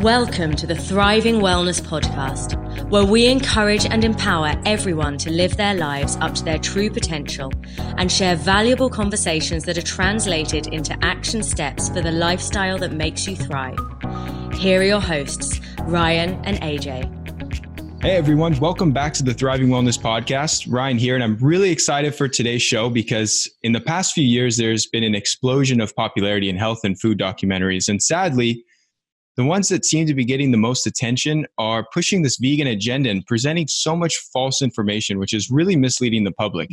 Welcome to the Thriving Wellness Podcast, where we encourage and empower everyone to live their lives up to their true potential and share valuable conversations that are translated into action steps for the lifestyle that makes you thrive. Here are your hosts, Ryan and AJ. Hey everyone, welcome back to the Thriving Wellness Podcast. Ryan here, and I'm really excited for today's show because in the past few years, there's been an explosion of popularity in health and food documentaries. And sadly, the ones that seem to be getting the most attention are pushing this vegan agenda and presenting so much false information, which is really misleading the public.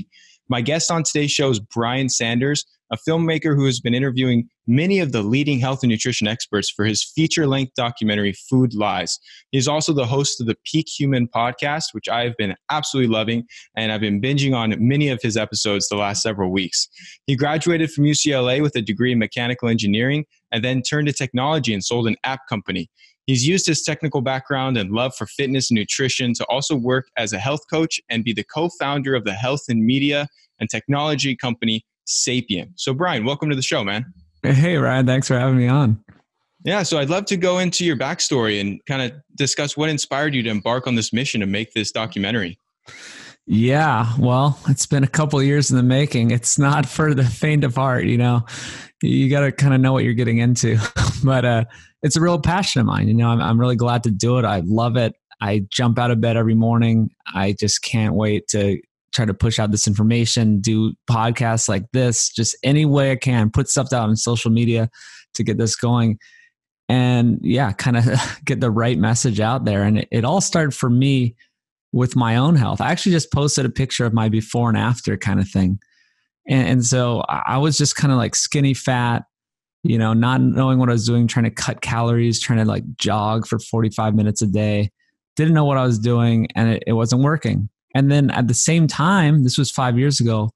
My guest on today's show is Brian Sanders, a filmmaker who has been interviewing many of the leading health and nutrition experts for his feature length documentary, Food Lies. He's also the host of the Peak Human podcast, which I have been absolutely loving, and I've been binging on many of his episodes the last several weeks. He graduated from UCLA with a degree in mechanical engineering and then turned to technology and sold an app company. He's used his technical background and love for fitness and nutrition to also work as a health coach and be the co founder of the health and media and technology company Sapien. So, Brian, welcome to the show, man. Hey, Ryan. Thanks for having me on. Yeah, so I'd love to go into your backstory and kind of discuss what inspired you to embark on this mission to make this documentary. Yeah, well, it's been a couple years in the making. It's not for the faint of heart, you know. You got to kind of know what you're getting into. but uh, it's a real passion of mine. You know, I'm, I'm really glad to do it. I love it. I jump out of bed every morning. I just can't wait to try to push out this information, do podcasts like this, just any way I can, put stuff out on social media to get this going. And yeah, kind of get the right message out there. And it, it, all started for me with my own health. I actually just posted a picture of my before and after kind of thing. And, and so I was just kind of like skinny fat, you know, not knowing what I was doing, trying to cut calories, trying to like jog for 45 minutes a day. Didn't know what I was doing and it, it wasn't working. And then at the same time, this was five years ago,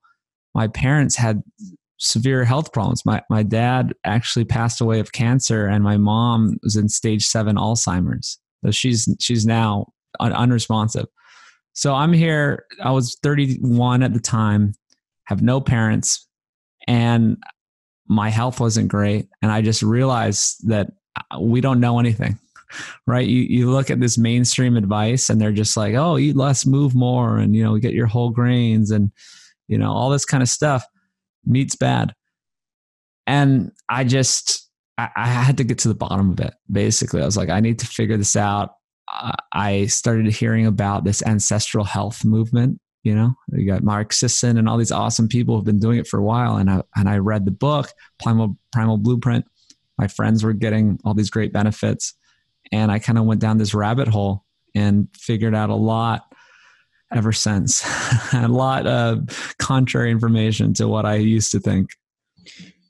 my parents had severe health problems. My, my dad actually passed away of cancer, and my mom was in stage seven Alzheimer's. So she's, she's now un- unresponsive. So I'm here. I was 31 at the time, have no parents, and my health wasn't great. And I just realized that uh, we don't know anything right? You you look at this mainstream advice and they're just like, oh, eat less, move more, and you know, get your whole grains and you know, all this kind of stuff. Meat's bad. And I just I, I had to get to the bottom of it. Basically, I was like, I need to figure this out. Uh, I started hearing about this ancestral health movement. You know, you got Mark Sisson and all these awesome people who've been doing it for a while. And I and I read the book Primal Primal Blueprint. My friends were getting all these great benefits, and I kind of went down this rabbit hole and figured out a lot ever since. a lot of contrary information to what I used to think.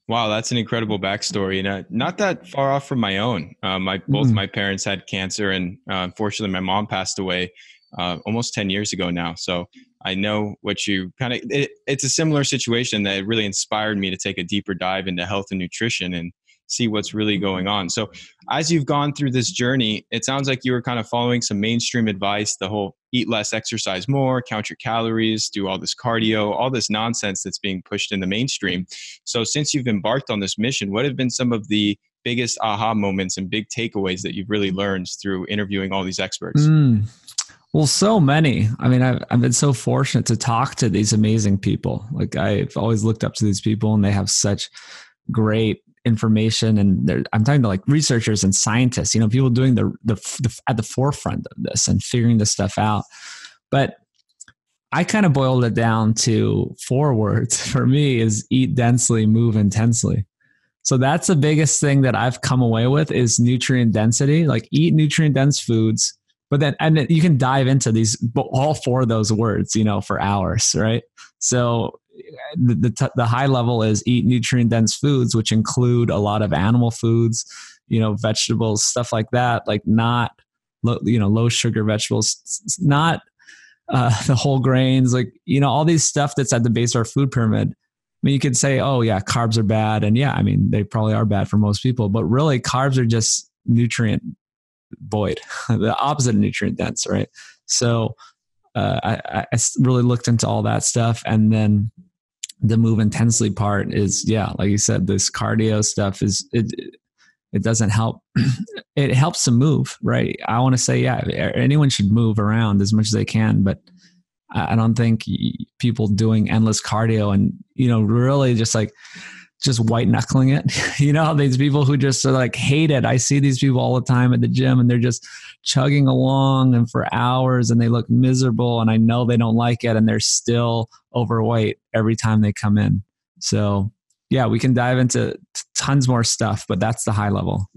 Wow, that's an incredible backstory, and uh, not that far off from my own. Uh, my both mm. my parents had cancer, and uh, unfortunately, my mom passed away uh, almost ten years ago now. So I know what you kind of. It, it's a similar situation that really inspired me to take a deeper dive into health and nutrition, and see what's really going on. So, as you've gone through this journey, it sounds like you were kind of following some mainstream advice the whole eat less, exercise more, count your calories, do all this cardio, all this nonsense that's being pushed in the mainstream. So, since you've embarked on this mission, what have been some of the biggest aha moments and big takeaways that you've really learned through interviewing all these experts? Mm. Well, so many. I mean, I've, I've been so fortunate to talk to these amazing people. Like, I've always looked up to these people, and they have such great information and i'm talking to like researchers and scientists you know people doing the, the, the at the forefront of this and figuring this stuff out. But i kind of boiled it down to four words for me is eat densely move intensely. So that's the biggest thing that i've come away with is nutrient density like eat nutrient dense foods but then and you can dive into these all four of those words you know for hours right? So the, the, the high level is eat nutrient dense foods, which include a lot of animal foods, you know, vegetables, stuff like that, like not, low, you know, low sugar vegetables, not uh, the whole grains, like, you know, all these stuff that's at the base of our food pyramid. I mean, you could say, oh, yeah, carbs are bad. And yeah, I mean, they probably are bad for most people, but really, carbs are just nutrient void, the opposite of nutrient dense, right? So, uh, I, I really looked into all that stuff. And then the move intensely part is yeah like you said this cardio stuff is it it doesn't help. It helps to move right? I want to say yeah anyone should move around as much as they can but i don't think people doing endless cardio and you know really just like just white knuckling it. You know these people who just are like hate it. I see these people all the time at the gym and they're just chugging along and for hours and they look miserable and i know they don't like it and they're still overweight every time they come in so yeah, we can dive into tons more stuff, but that's the high level.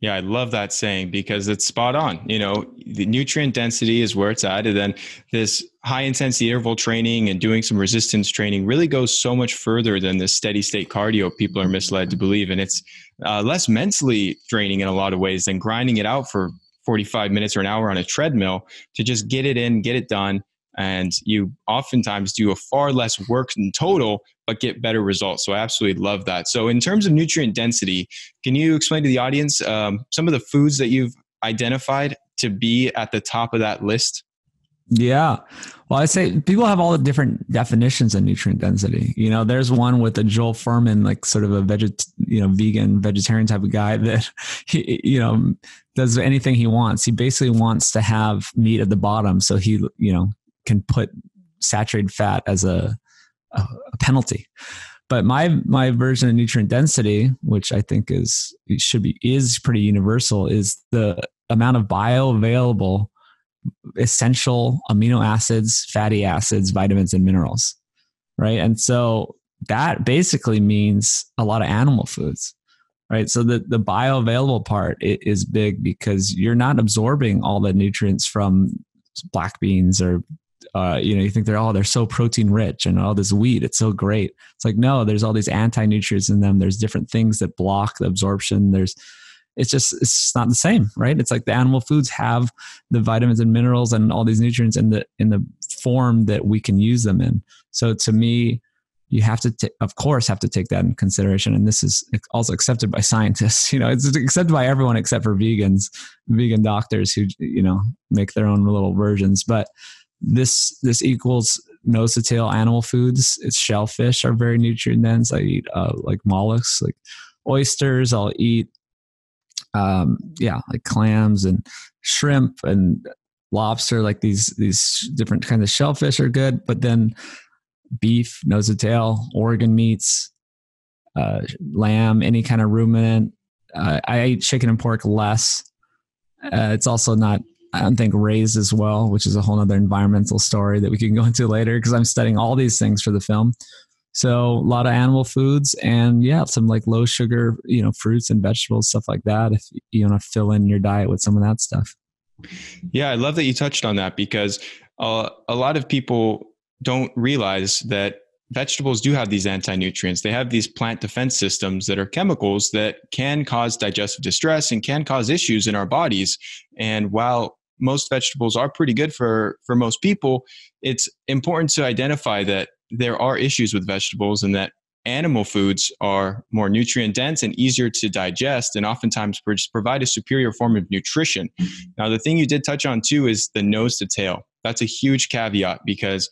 Yeah, I love that saying because it's spot on. You know, the nutrient density is where it's at. And then this high intensity interval training and doing some resistance training really goes so much further than the steady state cardio people are misled to believe. And it's uh, less mentally draining in a lot of ways than grinding it out for 45 minutes or an hour on a treadmill to just get it in, get it done, and you oftentimes do a far less work in total but get better results so i absolutely love that so in terms of nutrient density can you explain to the audience um, some of the foods that you've identified to be at the top of that list yeah. Well, I say people have all the different definitions of nutrient density. You know, there's one with a Joel Fuhrman, like sort of a veget, you know, vegan, vegetarian type of guy that, he, you know, does anything he wants. He basically wants to have meat at the bottom. So he, you know, can put saturated fat as a, a, penalty. But my my version of nutrient density, which I think is should be is pretty universal, is the amount of bioavailable essential amino acids, fatty acids, vitamins, and minerals. Right. And so that basically means a lot of animal foods. Right. So the, the bioavailable part is big because you're not absorbing all the nutrients from black beans or uh, you know, you think they're oh they're so protein rich and all this wheat, it's so great. It's like no, there's all these anti nutrients in them. There's different things that block the absorption. There's it's just it's not the same, right? It's like the animal foods have the vitamins and minerals and all these nutrients in the in the form that we can use them in. So to me, you have to, t- of course, have to take that in consideration. And this is also accepted by scientists. You know, it's accepted by everyone except for vegans, vegan doctors who you know make their own little versions. But this this equals nose to tail animal foods. It's shellfish are very nutrient dense. I eat uh, like mollusks, like oysters. I'll eat, um, yeah, like clams and shrimp and lobster. Like these these different kinds of shellfish are good. But then beef, nose to tail, organ meats, uh, lamb, any kind of ruminant. Uh, I eat chicken and pork less. Uh, it's also not I don't think raised as well, which is a whole other environmental story that we can go into later because I'm studying all these things for the film. So a lot of animal foods and yeah, some like low sugar, you know, fruits and vegetables, stuff like that. If you want to fill in your diet with some of that stuff. Yeah, I love that you touched on that because uh, a lot of people don't realize that vegetables do have these anti-nutrients they have these plant defense systems that are chemicals that can cause digestive distress and can cause issues in our bodies and while most vegetables are pretty good for for most people it's important to identify that there are issues with vegetables and that animal foods are more nutrient dense and easier to digest and oftentimes provide a superior form of nutrition mm-hmm. now the thing you did touch on too is the nose to tail that's a huge caveat because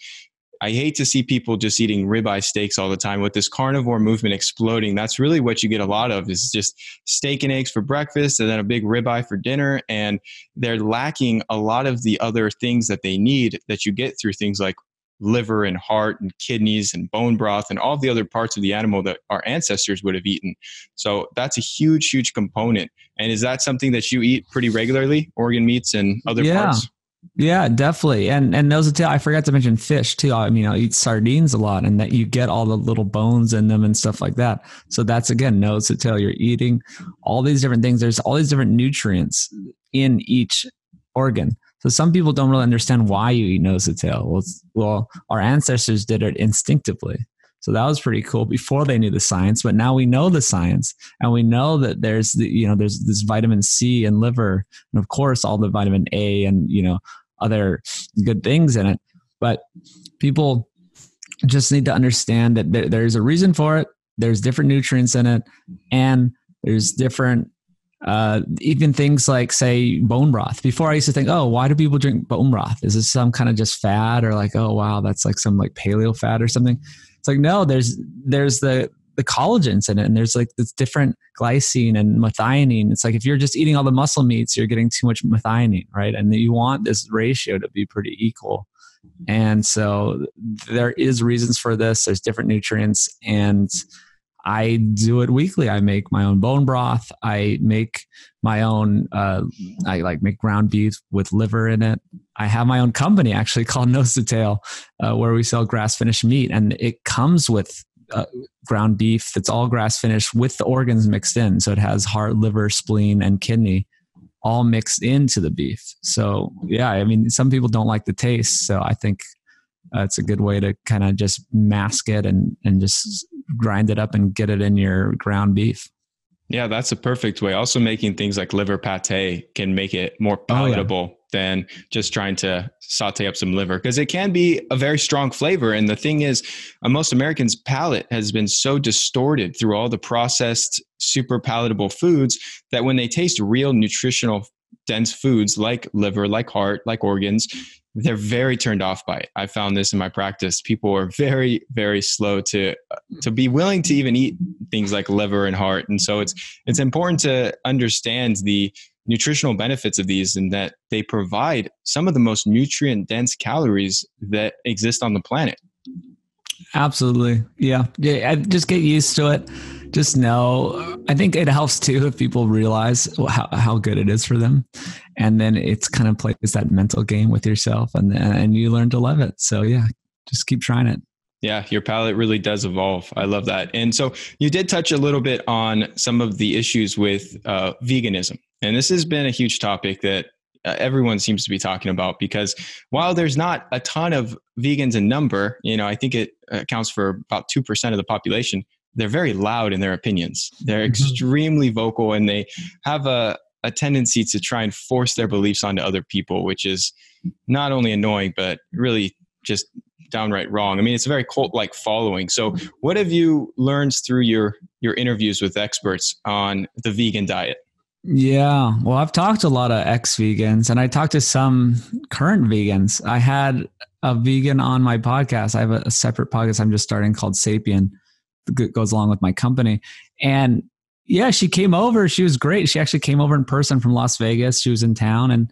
I hate to see people just eating ribeye steaks all the time with this carnivore movement exploding. That's really what you get a lot of is just steak and eggs for breakfast and then a big ribeye for dinner. And they're lacking a lot of the other things that they need that you get through things like liver and heart and kidneys and bone broth and all the other parts of the animal that our ancestors would have eaten. So that's a huge, huge component. And is that something that you eat pretty regularly, organ meats and other yeah. parts? Yeah, definitely. And and nose to tail, I forgot to mention fish too. I mean, I eat sardines a lot and that you get all the little bones in them and stuff like that. So that's again nose to tail. You're eating all these different things. There's all these different nutrients in each organ. So some people don't really understand why you eat nose to tail. Well, well, our ancestors did it instinctively. So that was pretty cool before they knew the science, but now we know the science and we know that there's the, you know, there's this vitamin C and liver and of course all the vitamin A and, you know, other good things in it. But people just need to understand that there, there's a reason for it. There's different nutrients in it and there's different uh, even things like say bone broth before i used to think oh why do people drink bone broth is this some kind of just fad or like oh wow that's like some like paleo fat or something it's like no, there's there's the the collagens in it and there's like this different glycine and methionine. It's like if you're just eating all the muscle meats you're getting too much methionine right? And you want this ratio to be pretty equal. Mm-hmm. And so there is reasons for this. There's different nutrients and I do it weekly. I make my own bone broth. I make my own. Uh, I like make ground beef with liver in it. I have my own company actually called Nose to Tail, uh, where we sell grass finished meat, and it comes with uh, ground beef that's all grass finished with the organs mixed in. So it has heart, liver, spleen, and kidney all mixed into the beef. So yeah, I mean, some people don't like the taste. So I think uh, it's a good way to kind of just mask it and and just grind it up and get it in your ground beef. Yeah, that's a perfect way. Also, making things like liver pate can make it more palatable oh, yeah. than just trying to saute up some liver because it can be a very strong flavor. And the thing is, uh, most Americans' palate has been so distorted through all the processed, super palatable foods that when they taste real nutritional dense foods like liver, like heart, like organs, they're very turned off by it. I found this in my practice. People are very, very slow to uh, to be willing to even eat things like liver and heart. And so it's it's important to understand the nutritional benefits of these and that they provide some of the most nutrient dense calories that exist on the planet. Absolutely. Yeah. Yeah. Just get used to it just know i think it helps too if people realize how, how good it is for them. And then it's kind of plays that mental game with yourself and and you learn to love it. So yeah just keep trying it. Yeah your palate really does evolve. I love that. And so you did touch a little bit on some of the issues with uh, veganism. And this has been a huge topic that uh, everyone seems to be talking about because while there's not a ton of vegans in number, you know, I think it accounts for about 2% of the population they're very loud in their opinions. They're mm-hmm. extremely vocal and they have a, a tendency to try and force their beliefs onto other people, which is not only annoying, but really just downright wrong. I mean, it's a very cult like following. So, what have you learned through your, your interviews with experts on the vegan diet? Yeah, well, I've talked to a lot of ex vegans and I talked to some current vegans. I had a vegan on my podcast. I have a, a separate podcast I'm just starting called Sapien goes along with my company. And yeah, she came over. She was great. She actually came over in person from Las Vegas. She was in town and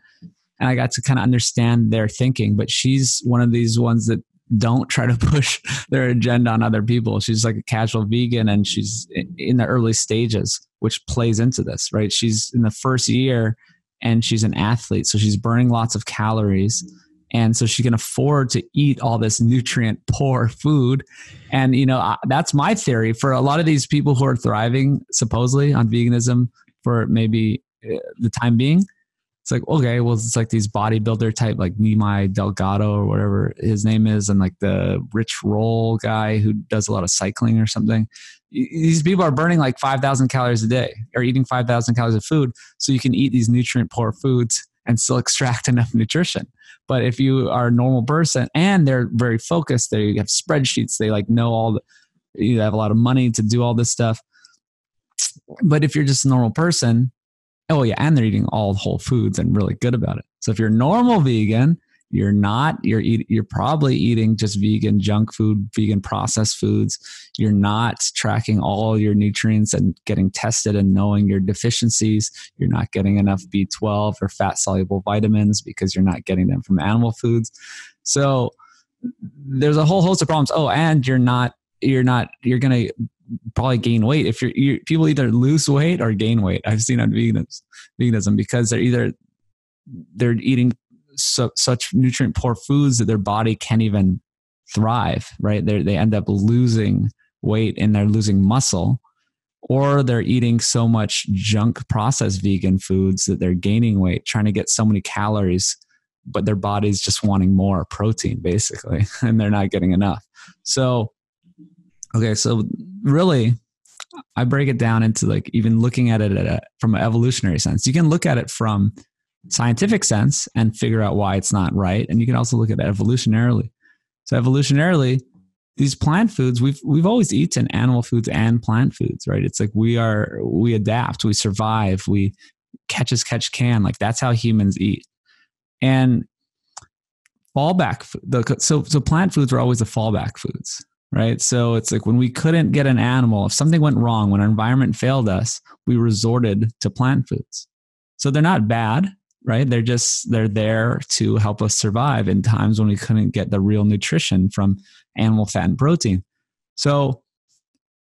and I got to kind of understand their thinking. But she's one of these ones that don't try to push their agenda on other people. She's like a casual vegan and she's in the early stages, which plays into this, right? She's in the first year and she's an athlete. So she's burning lots of calories and so she can afford to eat all this nutrient poor food. And you know that's my theory for a lot of these people who are thriving supposedly on veganism for maybe uh, the time being. It's like okay well it's like these bodybuilder type like Nimai Delgado or whatever his name is and like the Rich Roll guy who does a lot of cycling or something. These people are burning like 5000 calories a day or eating 5000 calories of food so you can eat these nutrient poor foods and still extract enough nutrition but if you are a normal person and they're very focused, they have spreadsheets, they like know all the, you have a lot of money to do all this stuff. But if you're just a normal person, oh yeah, and they're eating all whole foods and really good about it. So if you're a normal vegan, you're not you're eat, you're probably eating just vegan junk food vegan processed foods. You're not tracking all your nutrients and getting tested and knowing your deficiencies. You're not getting enough b12 or fat soluble vitamins because you're not getting them from animal foods. So there's a whole host of problems. Oh and you're not you're not you're gonna probably gain weight if you're, you people either lose weight or gain weight. I've seen on veganism because they're either they're eating su- such nutrient poor foods that their body can't even thrive, right? they they end up losing weight and they're losing muscle, or they're eating so much junk processed vegan foods that they're gaining weight, trying to get so many calories, but their body's just wanting more protein basically, and they're not getting enough. So, okay, so really, I break it down into like even looking at it at a, from an evolutionary sense. You can look at it from scientific sense and figure out why it's not right. And you can also look at it evolutionarily. So evolutionarily, these plant foods we've we've always eaten animal foods and plant foods, right? It's like we are we adapt, we survive, we catch as catch can. Like that's how humans eat. And fallback the so so plant foods are always the fallback foods, right? So it's like when we couldn't get an animal, if something went wrong, when our environment failed us, we resorted to plant foods. So they're not bad, right? They're just, they're there to help us survive in times when we couldn't get the real nutrition from animal fat and protein. So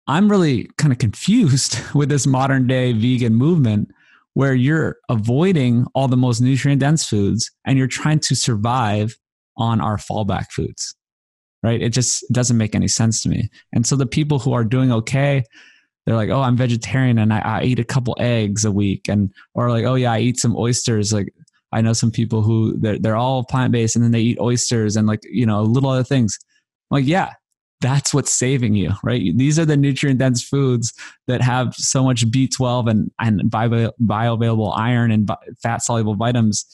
I'm really kind of confused with this modern day vegan movement where you're avoiding all the most nutrient dense foods and you're trying to survive on our fallback foods right it just doesn't make any sense to me and so the people who are doing okay they're like oh i'm vegetarian and i, I eat a couple eggs a week and or like oh yeah i eat some oysters like i know some people who they're, they're all plant-based and then they eat oysters and like you know little other things I'm like yeah that's what's saving you, right? These are the nutrient dense foods that have so much B12 and, and bio, bioavailable iron and fat soluble vitamins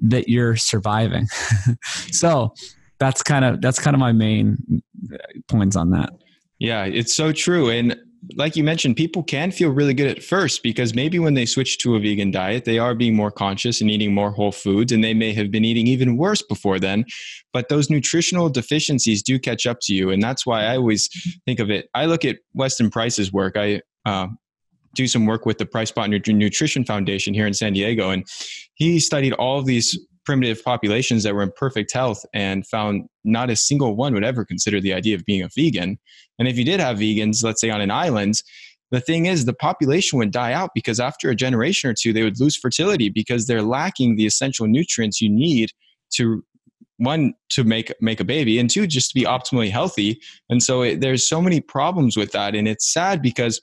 that you're surviving. so that's kind of that's kind of my main uh, points on that. Yeah, it's so true. And like you mentioned, people can feel really good at first because maybe when they switch to a vegan diet, they are being more conscious and eating more whole foods, and they may have been eating even worse before then. But those nutritional deficiencies do catch up to you, and that's why I always think of it. I look at Weston Price's work. I uh, do some work with the Price-Pottenger Nutrition Foundation here in San Diego, and he studied all of these primitive populations that were in perfect health and found not a single one would ever consider the idea of being a vegan. And if you did have vegans, let's say on an island, the thing is the population would die out because after a generation or two they would lose fertility because they're lacking the essential nutrients you need to one to make make a baby and two just to be optimally healthy and so it, there's so many problems with that and it's sad because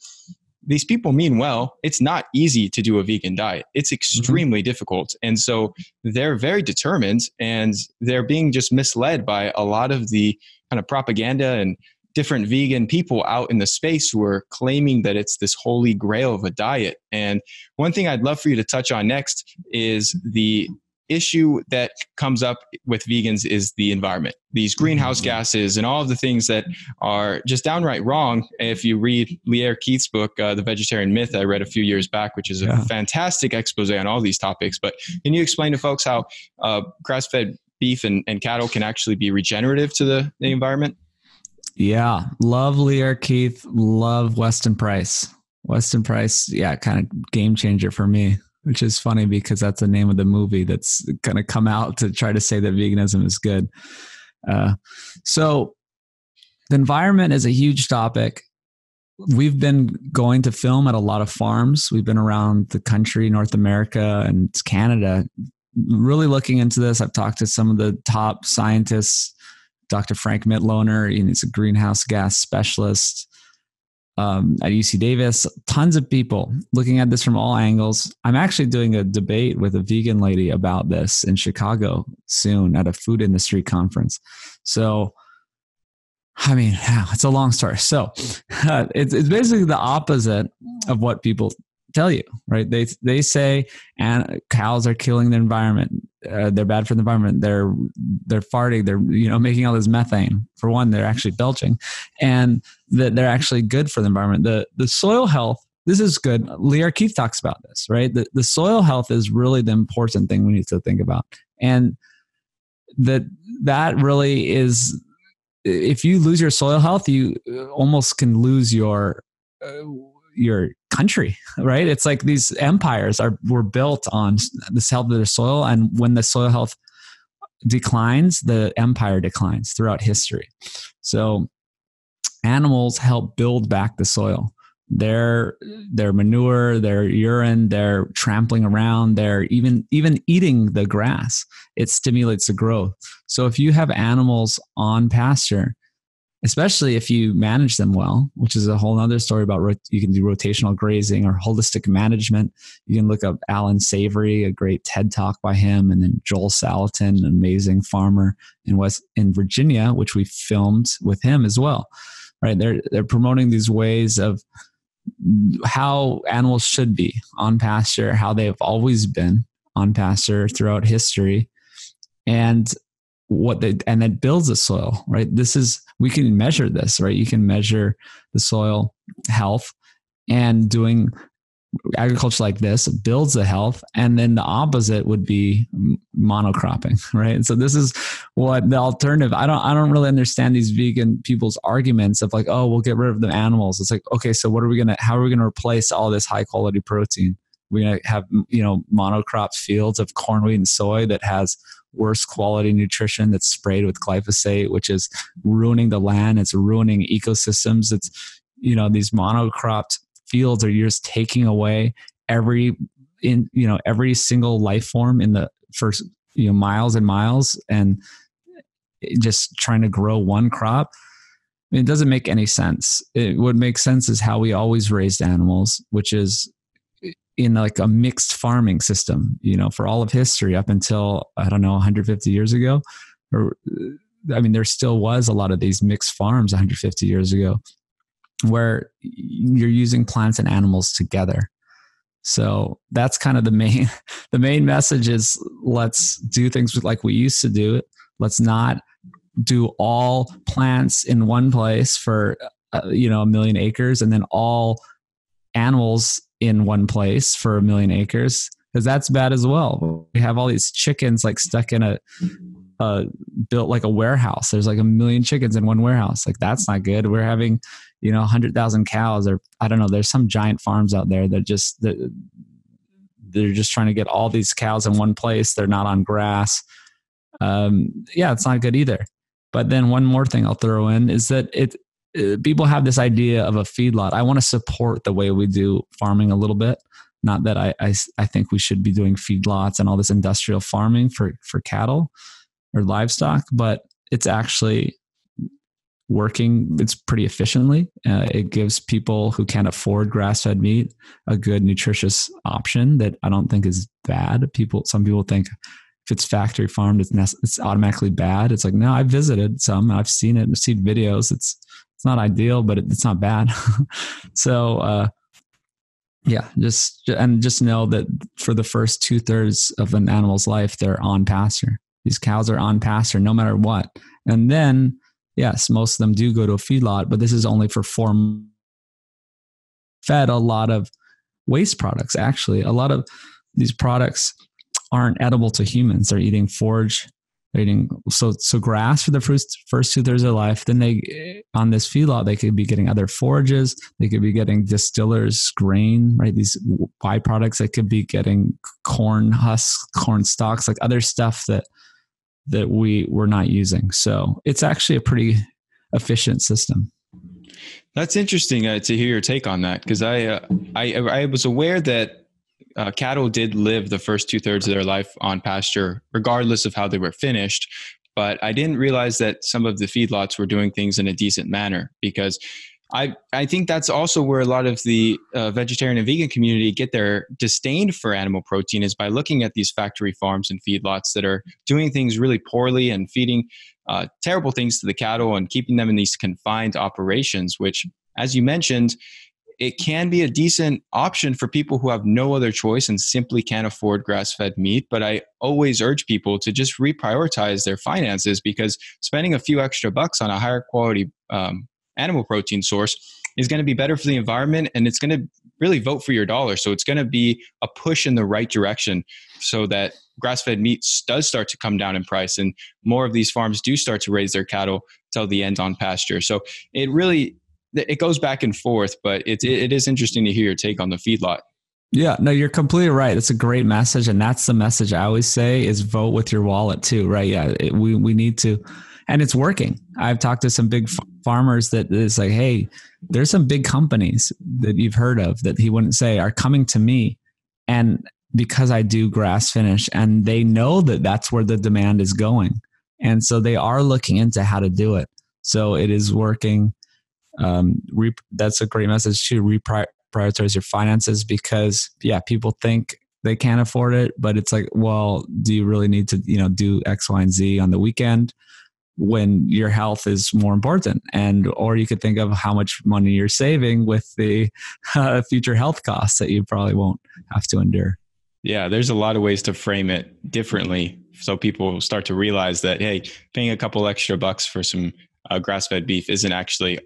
these people mean well. It's not easy to do a vegan diet. It's mm-hmm. extremely mm-hmm. difficult. And so they're very determined and they're being just misled by a lot of the kind of propaganda and different vegan people out in the space who are claiming that it's this holy grail of a diet. And one thing I'd love for you to touch on next is the issue that comes up with vegans is the environment. These greenhouse mm-hmm. gases and all of the things that are just downright wrong. If you read Lierre Keith's book uh, the vegetarian myth i read a few years back which is a yeah. fantastic expose on all these topics but can you explain to folks how uh, grass-fed beef and, and cattle can actually be regenerative to the, the environment? Yeah. Love Lierre Keith love weston price. Weston price yeah kind of game changer for me which is funny because that's the name of the movie that's going to come out to try to say that veganism is good. Uh, so, the environment is a huge topic. We've been going to film at a lot of farms. We've been around the country, North America and Canada, really looking into this. I've talked to some of the top scientists, Dr. Frank Mitloehner, he's a greenhouse gas specialist um, at UC Davis, tons of people looking at this from all angles. I'm actually doing a debate with a vegan lady about this in Chicago soon at a food industry conference. So, I mean, it's a long story. So, uh, it's, it's basically the opposite of what people tell you, right? They they say and cows are killing the environment. Uh, they're bad for the environment. They're they're farting. They're you know making all this methane. For one, they're actually belching, and that they're actually good for the environment. The the soil health. This is good. Lierre Keith talks about this, right? The the soil health is really the important thing we need to think about, and that that really is. If you lose your soil health, you almost can lose your uh, your country, right? It's like these empires are were built on the health of their soil, and when the soil health declines, the empire declines throughout history. So animals help build back the soil. Their their manure, their urine, their trampling around, their even even eating the grass, it stimulates the growth. So if you have animals on pasture, especially if you manage them well, which is a whole other story about rot- you can do rotational grazing or holistic management. You can look up Allan Savory, a great TED talk by him, and then Joel Salatin, an amazing farmer in West in Virginia, which we filmed with him as well. Right? They're they're promoting these ways of how animals should be on pasture, how they have always been on pasture throughout history. And what they and that builds the soil right this is we can measure this right you can measure the soil health and doing agriculture like this builds the health and then the opposite would be monocropping, right? And so this is what the alternative. I don't I don't really understand these vegan people's arguments of like, oh, we'll get rid of the animals. It's like, okay, so what are we gonna how are we gonna replace all this high quality protein? We're gonna have you know monocrop fields of corn, wheat, and soy that has worse quality nutrition that's sprayed with glyphosate, which is ruining the land. It's ruining ecosystems. It's you know these monocropped fields are just taking away every in you know every single life form in the first you know miles and miles and just trying to grow one crop it doesn't make any sense it would make sense is how we always raised animals which is in like a mixed farming system you know for all of history up until i don't know 150 years ago or i mean there still was a lot of these mixed farms 150 years ago where you're using plants and animals together so that's kind of the main the main message is let's do things like we used to do it. Let's not do all plants in one place for uh, you know a million acres and then all animals in one place for a million acres because that's bad as well. We have all these chickens like stuck in a uh, built like a warehouse. There's like a million chickens in one warehouse. Like that's not good. We're having you know, 100,000 cows or I don't know, there's some giant farms out there that just, that they're just trying to get all these cows in one place. They're not on grass. Um, yeah, it's not good either. But then one more thing I'll throw in is that it, people have this idea of a feedlot. I want to support the way we do farming a little bit. Not that I, I, I think we should be doing feedlots and all this industrial farming for, for cattle or livestock, but it's actually working it's pretty efficiently uh, it gives people who can't afford grass-fed meat a good nutritious option that i don't think is bad people some people think if it's factory farmed it's, nec- it's automatically bad it's like no i've visited some i've seen it i've seen videos it's it's not ideal but it, it's not bad so uh, yeah just and just know that for the first two-thirds of an animal's life they're on pasture these cows are on pasture no matter what and then yes, most of them do go to a feedlot, but this is only for four. Fed a lot of waste products. Actually, a lot of these products aren't edible to humans. They're eating forage. Eating so so grass for the first first two thirds of their life. Then they on this feedlot they could be getting other forages. They could be getting distillers grain, right? These byproducts. They could be getting corn husks, corn stalks, like other stuff that that we were not using. So it's actually a pretty efficient system. That's interesting uh, to hear your take on that because I, uh, I I was aware that uh, cattle did live the first two thirds of their life on pasture, regardless of how they were finished. But I didn't realize that some of the feedlots were doing things in a decent manner because I, I think that's also where a lot of the uh, vegetarian and vegan community get their disdain for animal protein is by looking at these factory farms and feedlots that are doing things really poorly and feeding uh, terrible things to the cattle and keeping them in these confined operations, which, as you mentioned, it can be a decent option for people who have no other choice and simply can't afford grass fed meat. But I always urge people to just reprioritize their finances because spending a few extra bucks on a higher quality um, animal protein source is going to be better for the environment and it's going to really vote for your dollar. So it's going to be a push in the right direction so that grass fed meat does start to come down in price and more of these farms do start to raise their cattle till the end on pasture. So it really it goes back and forth, but it, it is interesting to hear your take on the feedlot. Yeah, no, you're completely right. It's a great message, and that's the message I always say: is vote with your wallet too, right? Yeah, it, we we need to and it's working. I've talked to some big f- farmers that it's like, hey, there's some big companies that you've heard of that he wouldn't say are coming to me, and because I do grass finish, and they know that that's where the demand is going, and so they are looking into how to do it. So it is working. Um, that's a great message to reprioritize your finances because yeah, people think they can't afford it, but it's like, well, do you really need to, you know, do X, Y, and Z on the weekend? when your health is more important and or you could think of how much money you're saving with the uh, future health costs that you probably won't have to endure yeah there's a lot of ways to frame it differently so people start to realize that hey paying a couple extra bucks for some uh, grass-fed beef isn't actually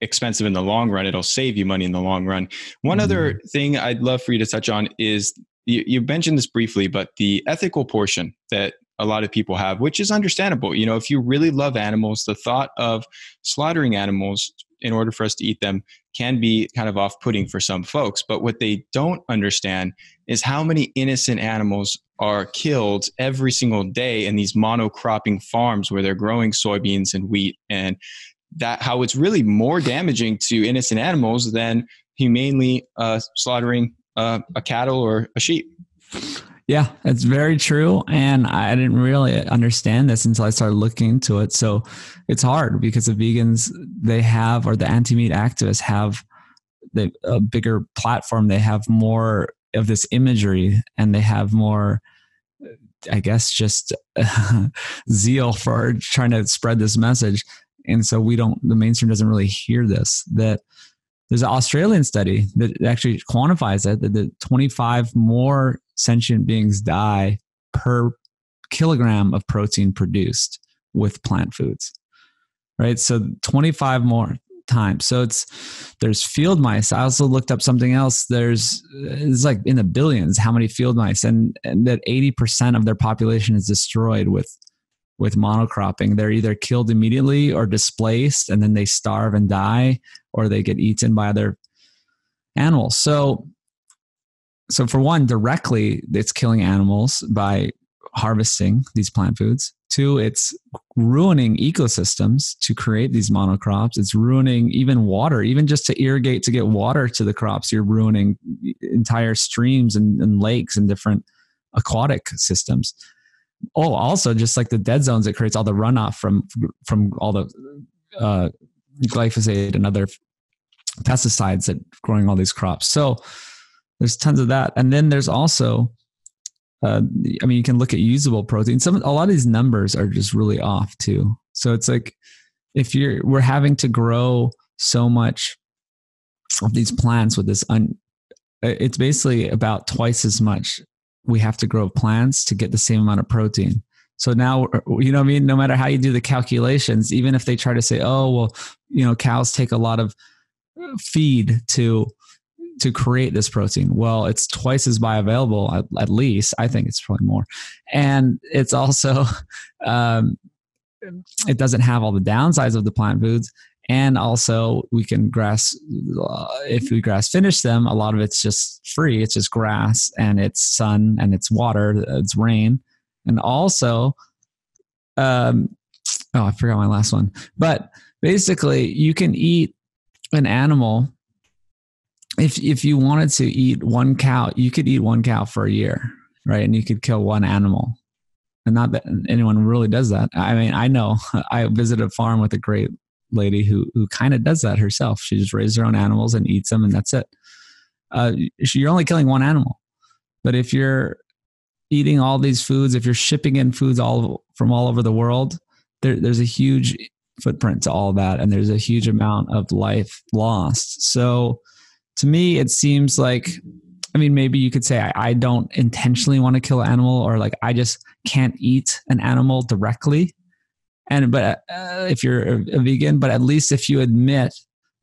expensive in the long run it'll save you money in the long run one mm-hmm. other thing i'd love for you to touch on is you, you mentioned this briefly, but the ethical portion that a lot of people have, which is understandable. You know, if you really love animals, the thought of slaughtering animals in order for us to eat them can be kind of off putting for some folks. But what they don't understand is how many innocent animals are killed every single day in these monocropping farms where they're growing soybeans and wheat and that how it's really more damaging to innocent animals than humanely uh, slaughtering uh, a cattle or a sheep. Yeah, it's very true. And I didn't really understand this until I started looking into it. So it's hard because the vegans, they have, or the anti meat activists have the, a bigger platform. They have more of this imagery and they have more, I guess, just zeal for trying to spread this message. And so we don't, the mainstream doesn't really hear this. That there's an Australian study that actually quantifies it that the 25 more sentient beings die per kilogram of protein produced with plant foods. Right? So 25 more times. So it's there's field mice. I also looked up something else. There's it's like in the billions how many field mice and, and that 80% of their population is destroyed with with monocropping. They're either killed immediately or displaced and then they starve and die or they get eaten by other animals. So so for one directly it's killing animals by harvesting these plant foods. Two, it's ruining ecosystems to create these monocrops. It's ruining even water, even just to irrigate to get water to the crops. You're ruining entire streams and, and lakes and different aquatic systems oh also just like the dead zones it creates all the runoff from from all the uh, glyphosate and other pesticides that growing all these crops. So there's tons of that. And then there's also uh, i mean you can look at usable protein some a lot of these numbers are just really off too. So it's like if you're we're having to grow so much of these plants with this un, it's basically about twice as much we have to grow plants to get the same amount of protein. So now, you know I mean? No matter how you do the calculations, even if they try to say, oh, well, you know, cows take a lot of feed to to create this protein. Well, it's twice as bioavailable at, at least. I think it's probably more. And it's also, um, it doesn't have all the downsides of the plant foods and also we can grass uh, if we grass finish them a lot of it's just free. It's just grass and it's sun and it's water it's rain. And also um oh i forgot my last one. But basically you can eat an animal. If if you wanted to eat one cow you could eat one cow for a year right? And you could kill one animal. And not that anyone really does that. I mean i know. I visited a farm with a great lady who who kind of does that herself. She just raises her own animals and eats them, and that's it. Uh, you're only killing one animal, but if you're eating all these foods, if you're shipping in foods all from all over the world, there, there's a huge footprint to all that, and there's a huge amount of life lost. So, to me, it seems like. I mean, maybe you could say I, I don't intentionally want to kill an animal, or like I just can't eat an animal directly and but uh, if you're a, a vegan but at least if you admit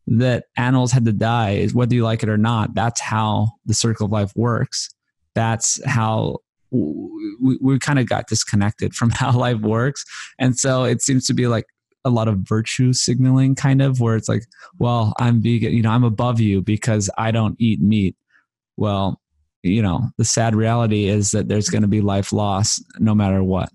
that animals had to die is whether you like it or not that's how the circle of life works. That's how we, we kind of got disconnected from how life works. And so it seems to be like a lot of virtue signaling kind of where it's like well i'm vegan you know i'm above you because i don't eat meat. Well you know the sad reality is that there's going to be life loss no matter what.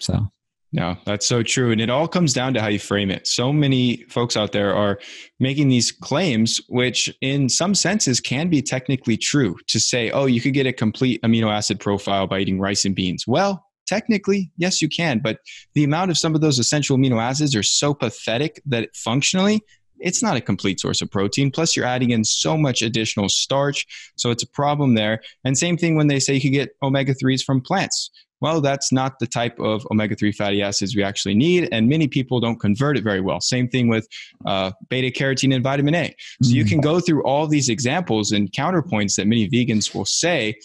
So no, that's so true. And it all comes down to how you frame it. So many folks out there are making these claims, which in some senses can be technically true to say, oh, you could get a complete amino acid profile by eating rice and beans. Well, technically, yes, you can. But the amount of some of those essential amino acids are so pathetic that functionally, it's not a complete source of protein. Plus, you're adding in so much additional starch. So it's a problem there. And same thing when they say you could get omega 3s from plants well, that's not the type of omega 3 fatty acids we actually need. And many people don't convert it very well. Same thing with uh, beta carotene and vitamin A. So mm. you can go through all these examples and counterpoints that many vegans will say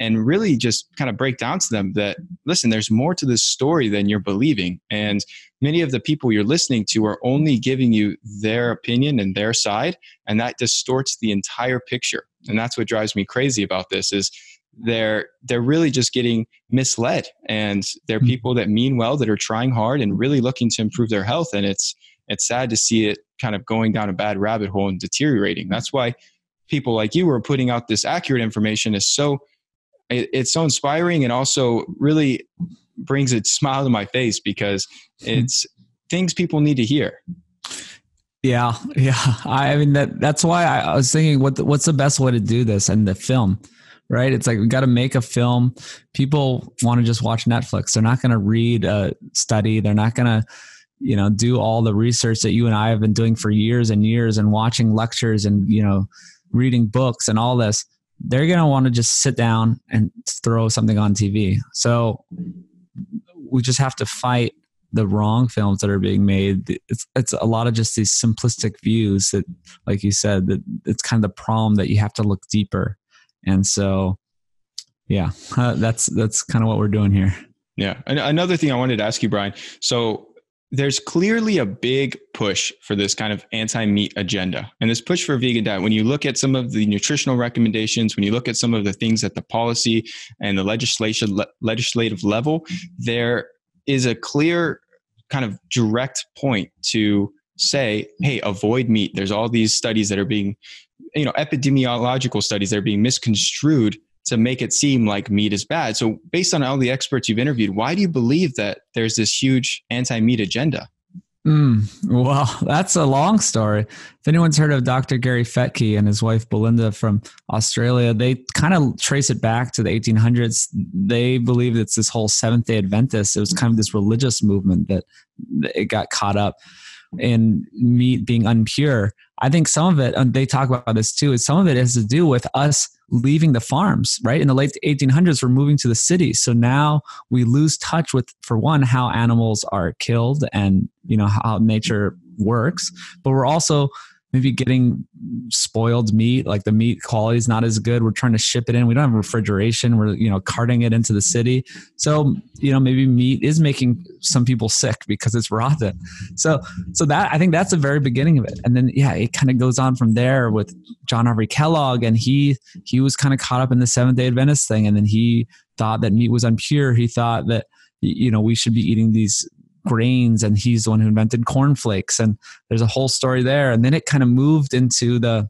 and really just kind of break down to them that listen there's more to this story than you're believing and many of the people you're listening to are only giving you their opinion and their side and that distorts the entire picture and that's what drives me crazy about this is they're they're really just getting misled and they're mm-hmm. people that mean well that are trying hard and really looking to improve their health and it's it's sad to see it kind of going down a bad rabbit hole and deteriorating that's why people like you are putting out this accurate information is so it, it's so inspiring and also really brings a smile to my face because hmm. it's things people need to hear yeah, yeah. I mean that that's why I was thinking what the, what's the best way to do this and the film, right? It's like we got to make a film. People want to just watch Netflix. They're not going to read a study. They're not going to you know do all the research that you and I have been doing for years and years and watching lectures and you know reading books and all this. They're going to want to just sit down and throw something on TV. So we just have to fight the wrong films that are being made. It's it's a lot of just these simplistic views that, like you said, that it's kind of the problem that you have to look deeper. And so, yeah, uh, that's that's kind of what we're doing here. Yeah. And another thing I wanted to ask you, Brian. So there's clearly a big push for this kind of anti-meat agenda and this push for vegan diet when you look at some of the nutritional recommendations when you look at some of the things at the policy and the legislation le- legislative level there is a clear kind of direct point to say, hey, avoid meat. There's all these studies that are being, you know, epidemiological studies that are being misconstrued to make it seem like meat is bad. So, based on all the experts you've interviewed, why do you believe that there's this huge anti meat agenda? Mm, well, that's a long story. If anyone's heard of Dr. Gary Fettke and his wife Belinda from Australia, they kind of trace it back to the 1800s. They believe it's this whole Seventh day Adventist. It was kind of this religious movement that it got caught up in meat being unpure. I think some of it, and they talk about this too, is some of it has to do with us leaving the farms, right? In the late 1800s, we're moving to the cities. So now we lose touch with, for one, how animals are killed and, you know, how nature works. But we're also maybe getting spoiled meat like the meat quality is not as good. We're trying to ship it in. We don't have refrigeration. We're you know carting it into the city. So you know maybe meat is making some people sick because it's rotten. So so that i think that's the very beginning of it. And then yeah it kind of goes on from there with john harvey kellogg and he he was kind of caught up in the seventh day adventist thing. And then he thought that meat was unpure he thought that you know we should be eating these grains and he's the one who invented cornflakes. And there's a whole story there. And then it kind of moved into the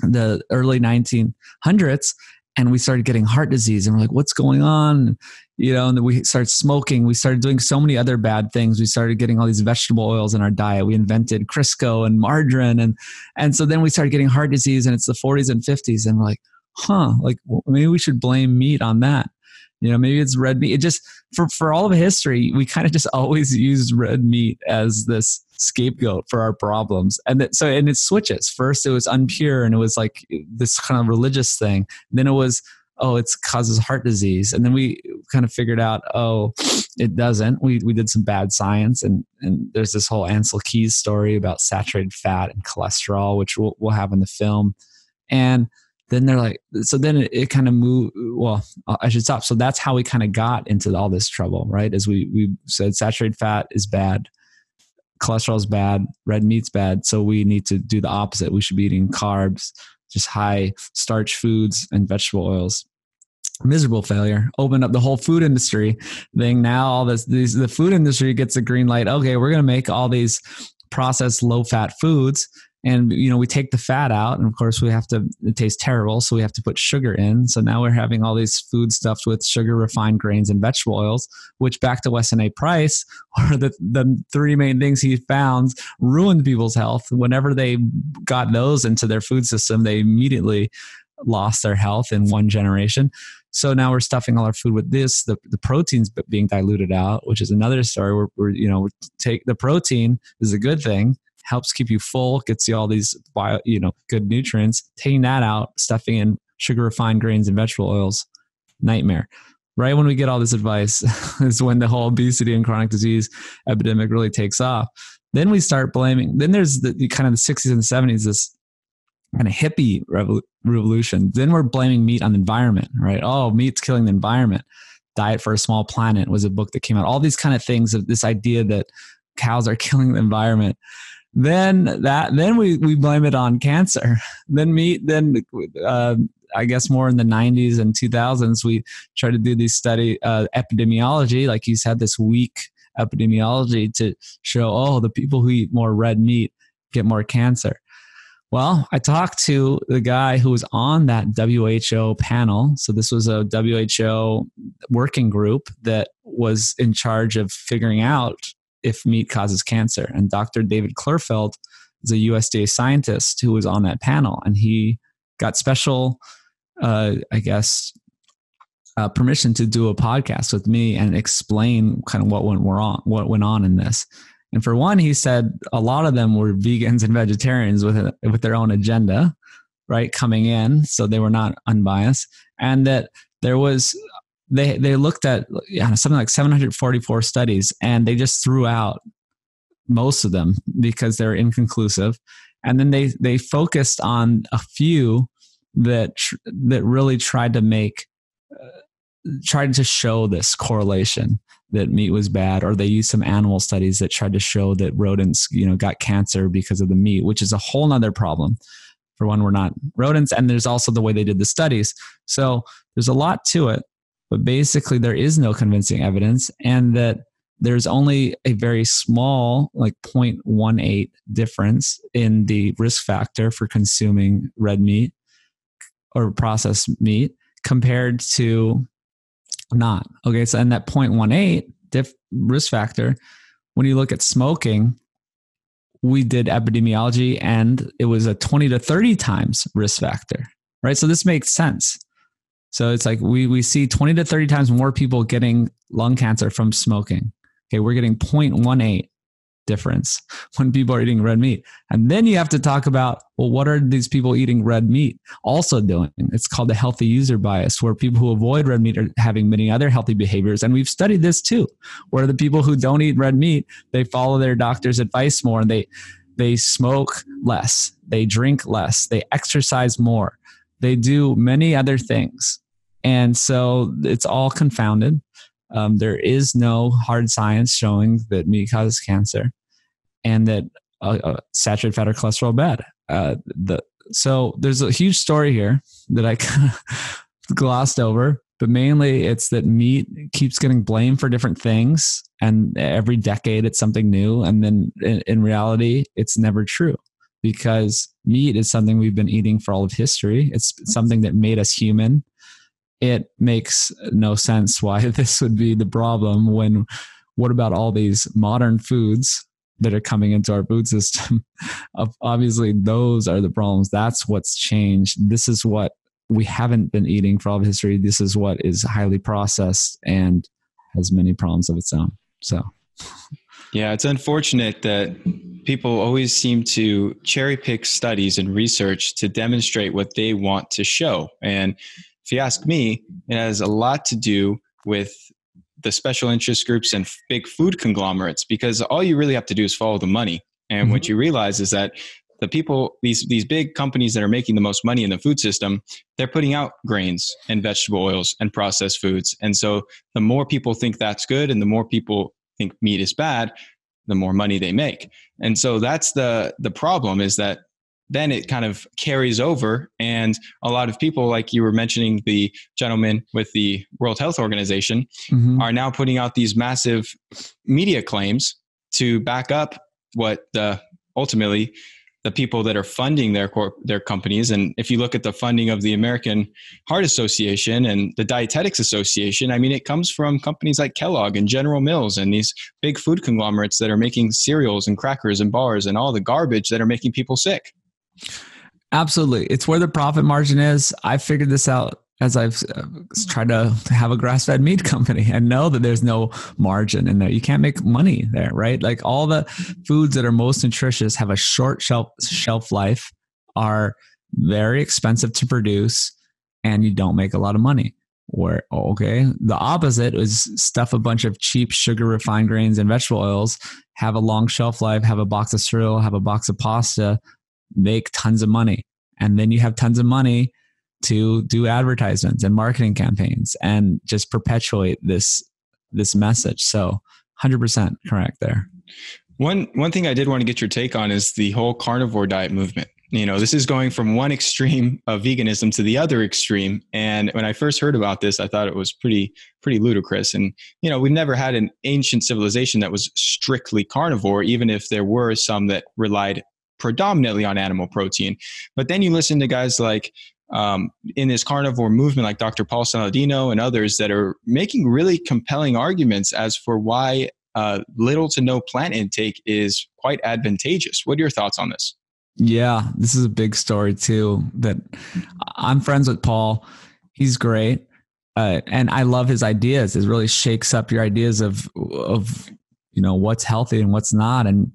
the early 1900s and we started getting heart disease and we're like what's going on? You know and we started smoking. We started doing so many other bad things. We started getting all these vegetable oils in our diet. We invented crisco and margarine and and so then we started getting heart disease and it's the 40s and 50s and we're like huh like maybe we should blame meat on that you know maybe it's red meat. It just for for all of history we kind of just always used red meat as this scapegoat for our problems. And that, so and it switches. First it was unpure and it was like this kind of religious thing. Then it was oh it causes heart disease. And then we kind of figured out oh it doesn't. We we did some bad science and and there's this whole Ancel Keys story about saturated fat and cholesterol which we'll, we'll have in the film. And then they're like so then it, it kind of moved well i should stop. So that's how we kind of got into all this trouble right? As we we said saturated fat is bad cholesterol is bad red meat's bad. So we need to do the opposite. We should be eating carbs just high starch foods and vegetable oils. Miserable failure. Open up the whole food industry thing. Now all this these the food industry gets a green light. Okay we're going to make all these processed low fat foods and you know we take the fat out and of course we have to it tastes terrible so we have to put sugar in. So now we're having all these food stuffed with sugar refined grains and vegetable oils which back to weston a price are the, the three main things he found ruined people's health. Whenever they got those into their food system they immediately lost their health in one generation. So now we're stuffing all our food with this the, the proteins being diluted out which is another story where we're you know take the protein is a good thing helps keep you full, gets you all these bio, you know, good nutrients. Taking that out, stuffing in sugar refined grains and vegetable oils, nightmare. Right when we get all this advice is when the whole obesity and chronic disease epidemic really takes off. Then we start blaming. Then there's the, the kind of the 60s and 70s, this kind of hippie revolution. Then we're blaming meat on the environment, right? Oh, meat's killing the environment. Diet for a Small Planet was a book that came out. All these kind of things of this idea that cows are killing the environment then that then we, we blame it on cancer then meat then uh, I guess more in the 90s and 2000s, we tried to do these study uh, epidemiology, like you said, this weak epidemiology to show, oh, the people who eat more red meat get more cancer. Well, I talked to the guy who was on that WHO panel. So, this was a WHO working group that was in charge of figuring out if meat causes cancer. And Dr. David Klurfeld is a USDA scientist who was on that panel. And he got special, uh, I guess, uh, permission to do a podcast with me and explain kind of what went wrong, what went on in this. And for one, he said a lot of them were vegans and vegetarians with a, with their own agenda, right, coming in, so they were not unbiased, and that there was they they looked at yeah, something like 744 studies, and they just threw out most of them because they're inconclusive, and then they they focused on a few that that really tried to make uh, tried to show this correlation that meat was bad or they used some animal studies that tried to show that rodents you know got cancer because of the meat which is a whole nother problem. For one we're not rodents and there's also the way they did the studies. So there's a lot to it but basically there is no convincing evidence and that there's only a very small like 0.18 difference in the risk factor for consuming red meat or processed meat compared to not. Okay, so and that 0.18 diff risk factor, when you look at smoking, we did epidemiology and it was a 20 to 30 times risk factor, right? So this makes sense. So it's like we, we see 20 to 30 times more people getting lung cancer from smoking. Okay, we're getting 0.18 difference when people are eating red meat. And then you have to talk about, well, what are these people eating red meat also doing? It's called the healthy user bias, where people who avoid red meat are having many other healthy behaviors. And we've studied this too, where the people who don't eat red meat, they follow their doctor's advice more and they they smoke less, they drink less, they exercise more, they do many other things. And so it's all confounded. Um, there is no hard science showing that meat causes cancer and that uh, uh, saturated fat or cholesterol bad. Uh, the, so there's a huge story here that I kind of glossed over, but mainly it's that meat keeps getting blamed for different things, and every decade it's something new, and then in, in reality, it's never true because meat is something we've been eating for all of history. It's something that made us human it makes no sense why this would be the problem when what about all these modern foods that are coming into our food system? Obviously those are the problems. That's what's changed. This is what we haven't been eating for all of history. This is what is highly processed and has many problems of its own. So. Yeah it's unfortunate that people always seem to cherry pick studies and research to demonstrate what they want to show. And if you ask me, it has a lot to do with the special interest groups and big food conglomerates because all you really have to do is follow the money. And mm-hmm. what you realize is that the people these these big companies that are making the most money in the food system they're putting out grains and vegetable oils and processed foods and so the more people think that's good and the more people think meat is bad the more money they make and so that's the the problem is that then it kind of carries over. And a lot of people like you were mentioning the gentleman with the world health organization mm-hmm. are now putting out these massive media claims to back up what the ultimately the people that are funding their their companies. And if you look at the funding of the American Heart Association and the Dietetics Association I mean it comes from companies like Kellogg and General Mills and these big food conglomerates that are making cereals and crackers and bars and all the garbage that are making people sick Absolutely. It's where the profit margin is. I figured this out as I've uh, tried to have a grass fed meat company and know that there's no margin in there. You can't make money there, right? Like all the foods that are most nutritious have a short shelf shelf life, are very expensive to produce, and you don't make a lot of money. Where okay, the opposite is stuff a bunch of cheap sugar refined grains and vegetable oils, have a long shelf life, have a box of cereal, have a box of pasta, make tons of money. And then you have tons of money to do advertisements and marketing campaigns and just perpetuate this this message. So 100% correct there. One one thing I did want to get your take on is the whole carnivore diet movement. You know, this is going from one extreme of veganism to the other extreme. And when I first heard about this, I thought it was pretty, pretty ludicrous. And, you know, we've never had an ancient civilization that was strictly carnivore, even if there were some that relied predominantly on animal protein. But then you listen to guys like um, in this carnivore movement, like Dr. Paul Saladino and others, that are making really compelling arguments as for why uh, little to no plant intake is quite advantageous. What are your thoughts on this? Yeah, this is a big story too. That I'm friends with Paul. He's great, uh, and I love his ideas. It really shakes up your ideas of of you know what's healthy and what's not, and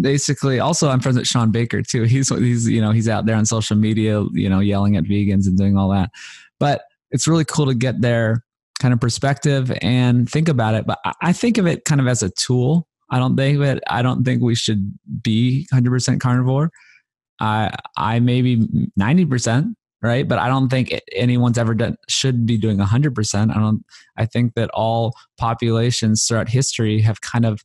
basically also i'm friends with shawn baker too. He's he's you know he's out there on social media you know yelling at vegans and doing all that. But it's really cool to get their kind of perspective and think about it. But i think of it kind of as a tool i don't think that i don't think we should be 100% carnivore. I i maybe 90% right? But i don't think anyone's ever done should be doing 100% i don't i think that all populations throughout history have kind of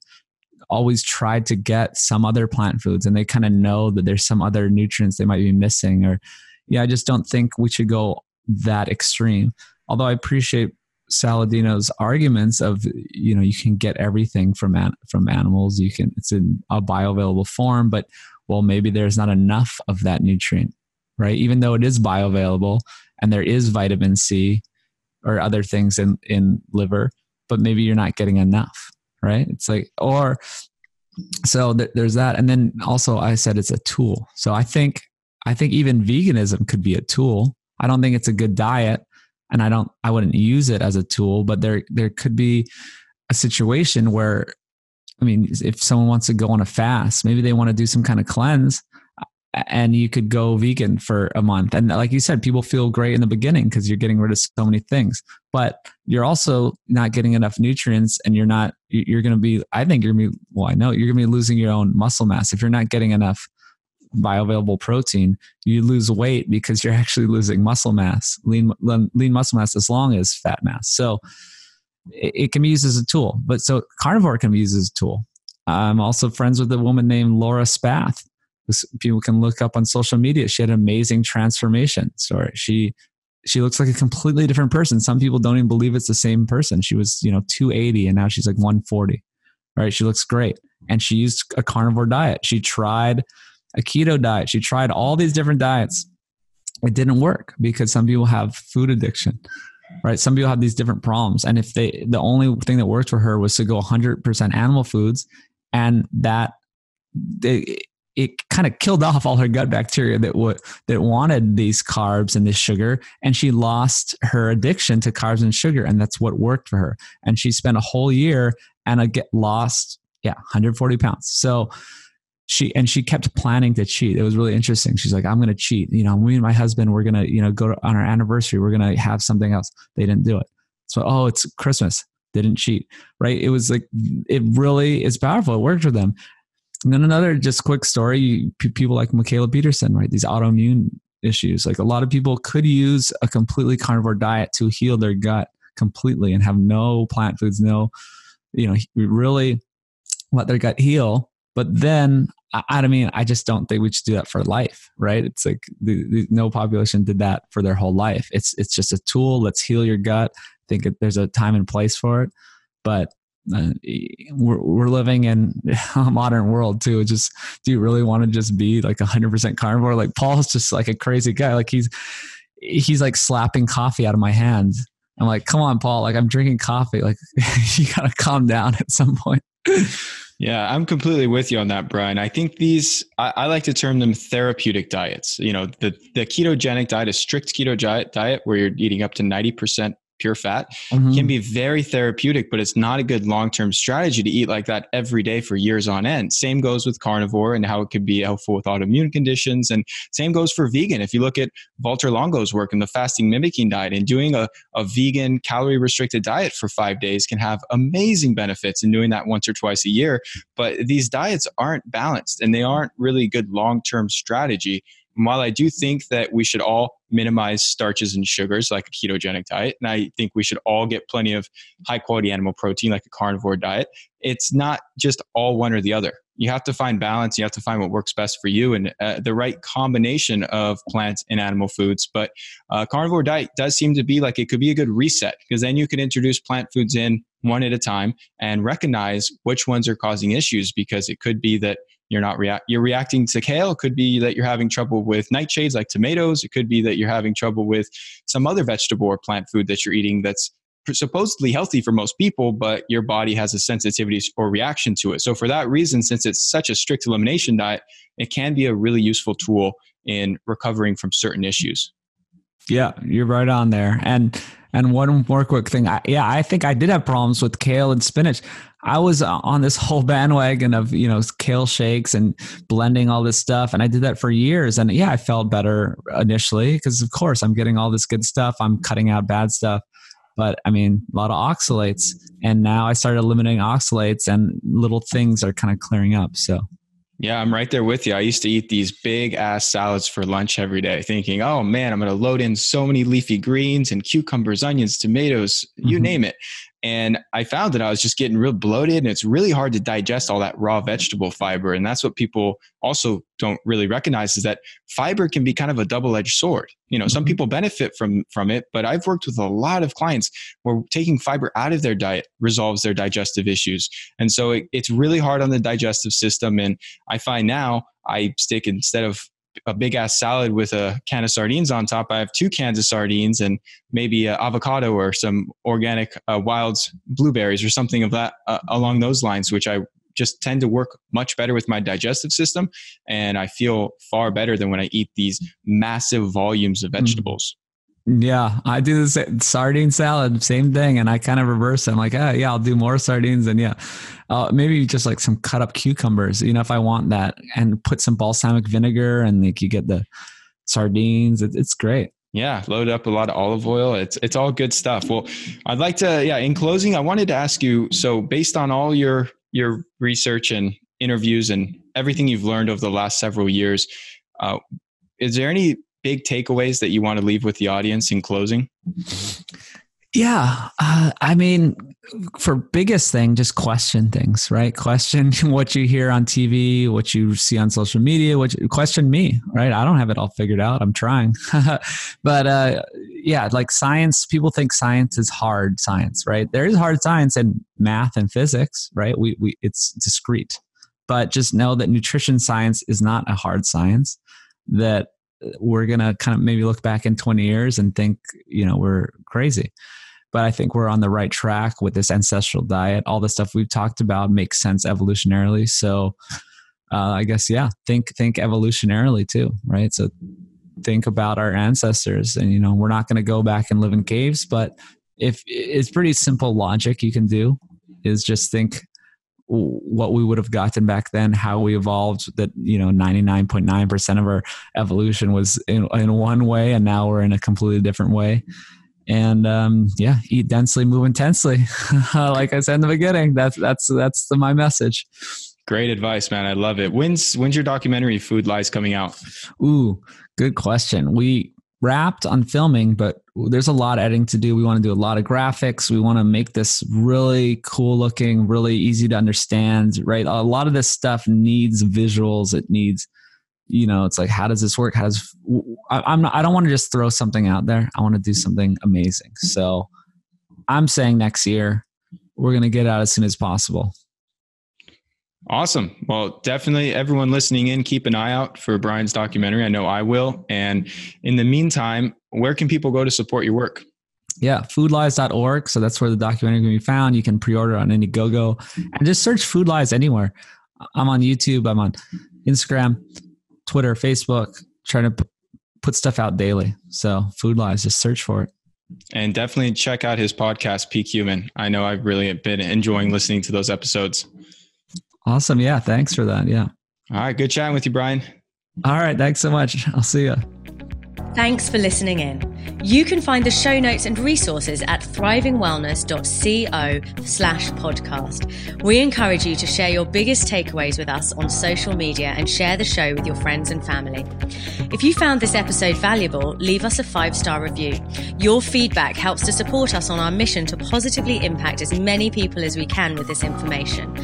always tried to get some other plant foods and they kind of know that there's some other nutrients they might be missing or yeah i just don't think we should go that extreme. Although i appreciate saladino's arguments of you know you can get everything from an, from animals you can it's in a bioavailable form but well maybe there's not enough of that nutrient right? Even though it is bioavailable and there is vitamin c or other things in in liver but maybe you're not getting enough right? It's like or so th- there's that. And then also i said it's a tool. So i think i think even veganism could be a tool. I don't think it's a good diet and i don't i wouldn't use it as a tool but there there could be a situation where i mean if someone wants to go on a fast maybe they want to do some kind of cleanse and you could go vegan for a month. And like you said, people feel great in the beginning because you're getting rid of so many things, but you're also not getting enough nutrients and you're not, you're going to be, I think you're going to be, well, I know you're going to be losing your own muscle mass. If you're not getting enough bioavailable protein, you lose weight because you're actually losing muscle mass, lean, lean muscle mass as long as fat mass. So it, it can be used as a tool, but so carnivore can be used as a tool. I'm also friends with a woman named Laura Spath this, people can look up on social media. She had an amazing transformation story. She she looks like a completely different person. Some people don't even believe it's the same person. She was, you know, 280 and now she's like 140. Right? She looks great. And she used a carnivore diet. She tried a keto diet. She tried all these different diets. It didn't work because some people have food addiction. Right? Some people have these different problems. And if they the only thing that worked for her was to go 100% animal foods and that they, it kind of killed off all her gut bacteria that would that wanted these carbs and this sugar and she lost her addiction to carbs and sugar and that's what worked for her. And she spent a whole year and I get lost yeah 140 pounds. So she and she kept planning to cheat. It was really interesting. She's like i'm going to cheat. You know me and my husband we're going to you know go to, on our anniversary we're going to have something else. They didn't do it. So oh it's christmas. Didn't cheat right? It was like it really is powerful. It worked for them and then another just quick story people like Mikhaila Peterson, right? These autoimmune issues. Like a lot of people could use a completely carnivore diet to heal their gut completely and have no plant foods, no, you know, really let their gut heal. But then, I, mean, I just don't think we should do that for life, right? It's like the, the, no population did that for their whole life. It's it's just a tool. Let's heal your gut. I think there's a time and place for it, but uh, we're, we're living in a modern world too. just, do you really want to just be like a hundred percent carnivore? Like Paul's just like a crazy guy. Like he's, he's like slapping coffee out of my hand. I'm like, come on, Paul. Like I'm drinking coffee. Like you gotta calm down at some point. Yeah, I'm completely with you on that, Brian. I think these, I, I, like to term them therapeutic diets. You know, the, the ketogenic diet, a strict keto diet, diet where you're eating up to 90% pure fat mm-hmm. can be very therapeutic, but it's not a good long term strategy to eat like that every day for years on end. Same goes with carnivore and how it could be helpful with autoimmune conditions. And same goes for vegan. If you look at Valter Longo's work and the fasting mimicking diet and doing a, a vegan calorie restricted diet for five days can have amazing benefits in doing that once or twice a year. But these diets aren't balanced and they aren't really good long term strategy. While I do think that we should all minimize starches and sugars like a ketogenic diet, and I think we should all get plenty of high quality animal protein like a carnivore diet, it's not just all one or the other. you have to find balance. You have to find what works best for you and uh, the right combination of plant and animal foods. But uh, carnivore diet does seem to be like it could be a good reset because then you can introduce plant foods in one at a time and recognize which ones are causing issues because it could be that you're not react you're reacting to kale it could be that you're having trouble with nightshades like tomatoes it could be that you're having trouble with some other vegetable or plant food that you're eating that's supposedly healthy for most people, but your body has a sensitivity or reaction to it. So, for that reason, since it's such a strict elimination diet, it can be a really useful tool in recovering from certain issues. Yeah, you're right on there. And and one more quick thing. I, yeah, I think I did have problems with kale and spinach. I was uh, on this whole bandwagon of, you know, kale shakes and blending all this stuff. And I did that for years. And yeah, I felt better initially because, of course, I'm getting all this good stuff. I'm cutting out bad stuff but I mean, a lot of oxalates. And now I started eliminating oxalates and little things are kind of clearing up. So, yeah, I'm right there with you. I used to eat these big ass salads for lunch every day, thinking, oh man, I'm going to load in so many leafy greens and cucumbers, onions, tomatoes, you mm-hmm. name it. And I found that I was just getting real bloated and it's really hard to digest all that raw vegetable fiber. And that's what people also don't really recognize is that fiber can be kind of a double-edged sword. You know, some mm-hmm. people benefit from from it, but I've worked with a lot of clients where taking fiber out of their diet resolves their digestive issues. And so it, it's really hard on the digestive system. And I find now I stick instead of a big ass salad with a can of sardines on top. I have two cans of sardines and maybe avocado or some organic uh, wild blueberries or something of that uh, along those lines, which I just tend to work much better with my digestive system. And I feel far better than when I eat these massive volumes of mm. vegetables. Yeah, I do the same, sardine salad, same thing, and I kind of reverse it. I'm like, oh, yeah, I'll do more sardines, and yeah, uh, maybe just like some cut up cucumbers, you know, if I want that, and put some balsamic vinegar, and like you get the sardines. It, it's great. Yeah, load up a lot of olive oil. It's it's all good stuff. Well, I'd like to yeah. In closing, I wanted to ask you. So, based on all your your research and interviews and everything you've learned over the last several years, uh, is there any big takeaways that you want to leave with the audience in closing? Yeah, uh, I mean, for biggest thing, just question things, right? Question what you hear on TV, what you see on social media. What you, question me, right? I don't have it all figured out. I'm trying, but uh, yeah, like science. People think science is hard science, right? There is hard science in math and physics, right? We we it's discrete, but just know that nutrition science is not a hard science. That we're going to kind of maybe look back in 20 years and think, you know, we're crazy. But I think we're on the right track with this ancestral diet. All the stuff we've talked about makes sense evolutionarily. So uh, I guess, yeah, think, think evolutionarily too, right? So think about our ancestors and, you know, we're not going to go back and live in caves, but if it's pretty simple logic you can do is just think what we would have gotten back then, how we evolved, that, you know, 99.9% of our evolution was in, in one way, and now we're in a completely different way. And um, yeah, eat densely, move intensely. like I said in the beginning, that's that's that's the, my message. Great advice, man. I love it. When's when's your documentary Food Lies coming out? Ooh, good question. We wrapped on filming, but there's a lot of editing to do. We want to do a lot of graphics. We want to make this really cool looking, really easy to understand, right? A lot of this stuff needs visuals. It needs, you know, it's like, how does this work? How does, I, I'm not, I don't want to just throw something out there. I want to do something amazing. So I'm saying next year, we're going to get out as soon as possible. Awesome. Well, definitely everyone listening in, keep an eye out for Brian's documentary. I know I will. And in the meantime, where can people go to support your work? Yeah, foodlies.org. So that's where the documentary can be found. You can pre order on Indiegogo and just search Food Lies anywhere. I'm on YouTube, I'm on Instagram, Twitter, Facebook, trying to put stuff out daily. So Food Lies, just search for it. And definitely check out his podcast, Peak Human. I know I've really been enjoying listening to those episodes. Awesome. Yeah. Thanks for that. Yeah. All right. Good chatting with you, Brian. All right. Thanks so much. I'll see you. Thanks for listening in. You can find the show notes and resources at thrivingwellness.co slash podcast. We encourage you to share your biggest takeaways with us on social media and share the show with your friends and family. If you found this episode valuable, leave us a five star review. Your feedback helps to support us on our mission to positively impact as many people as we can with this information.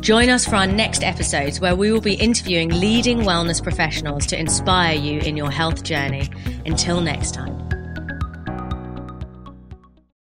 Join us for our next episodes where we will be interviewing leading wellness professionals to inspire you in your health journey. Until next time.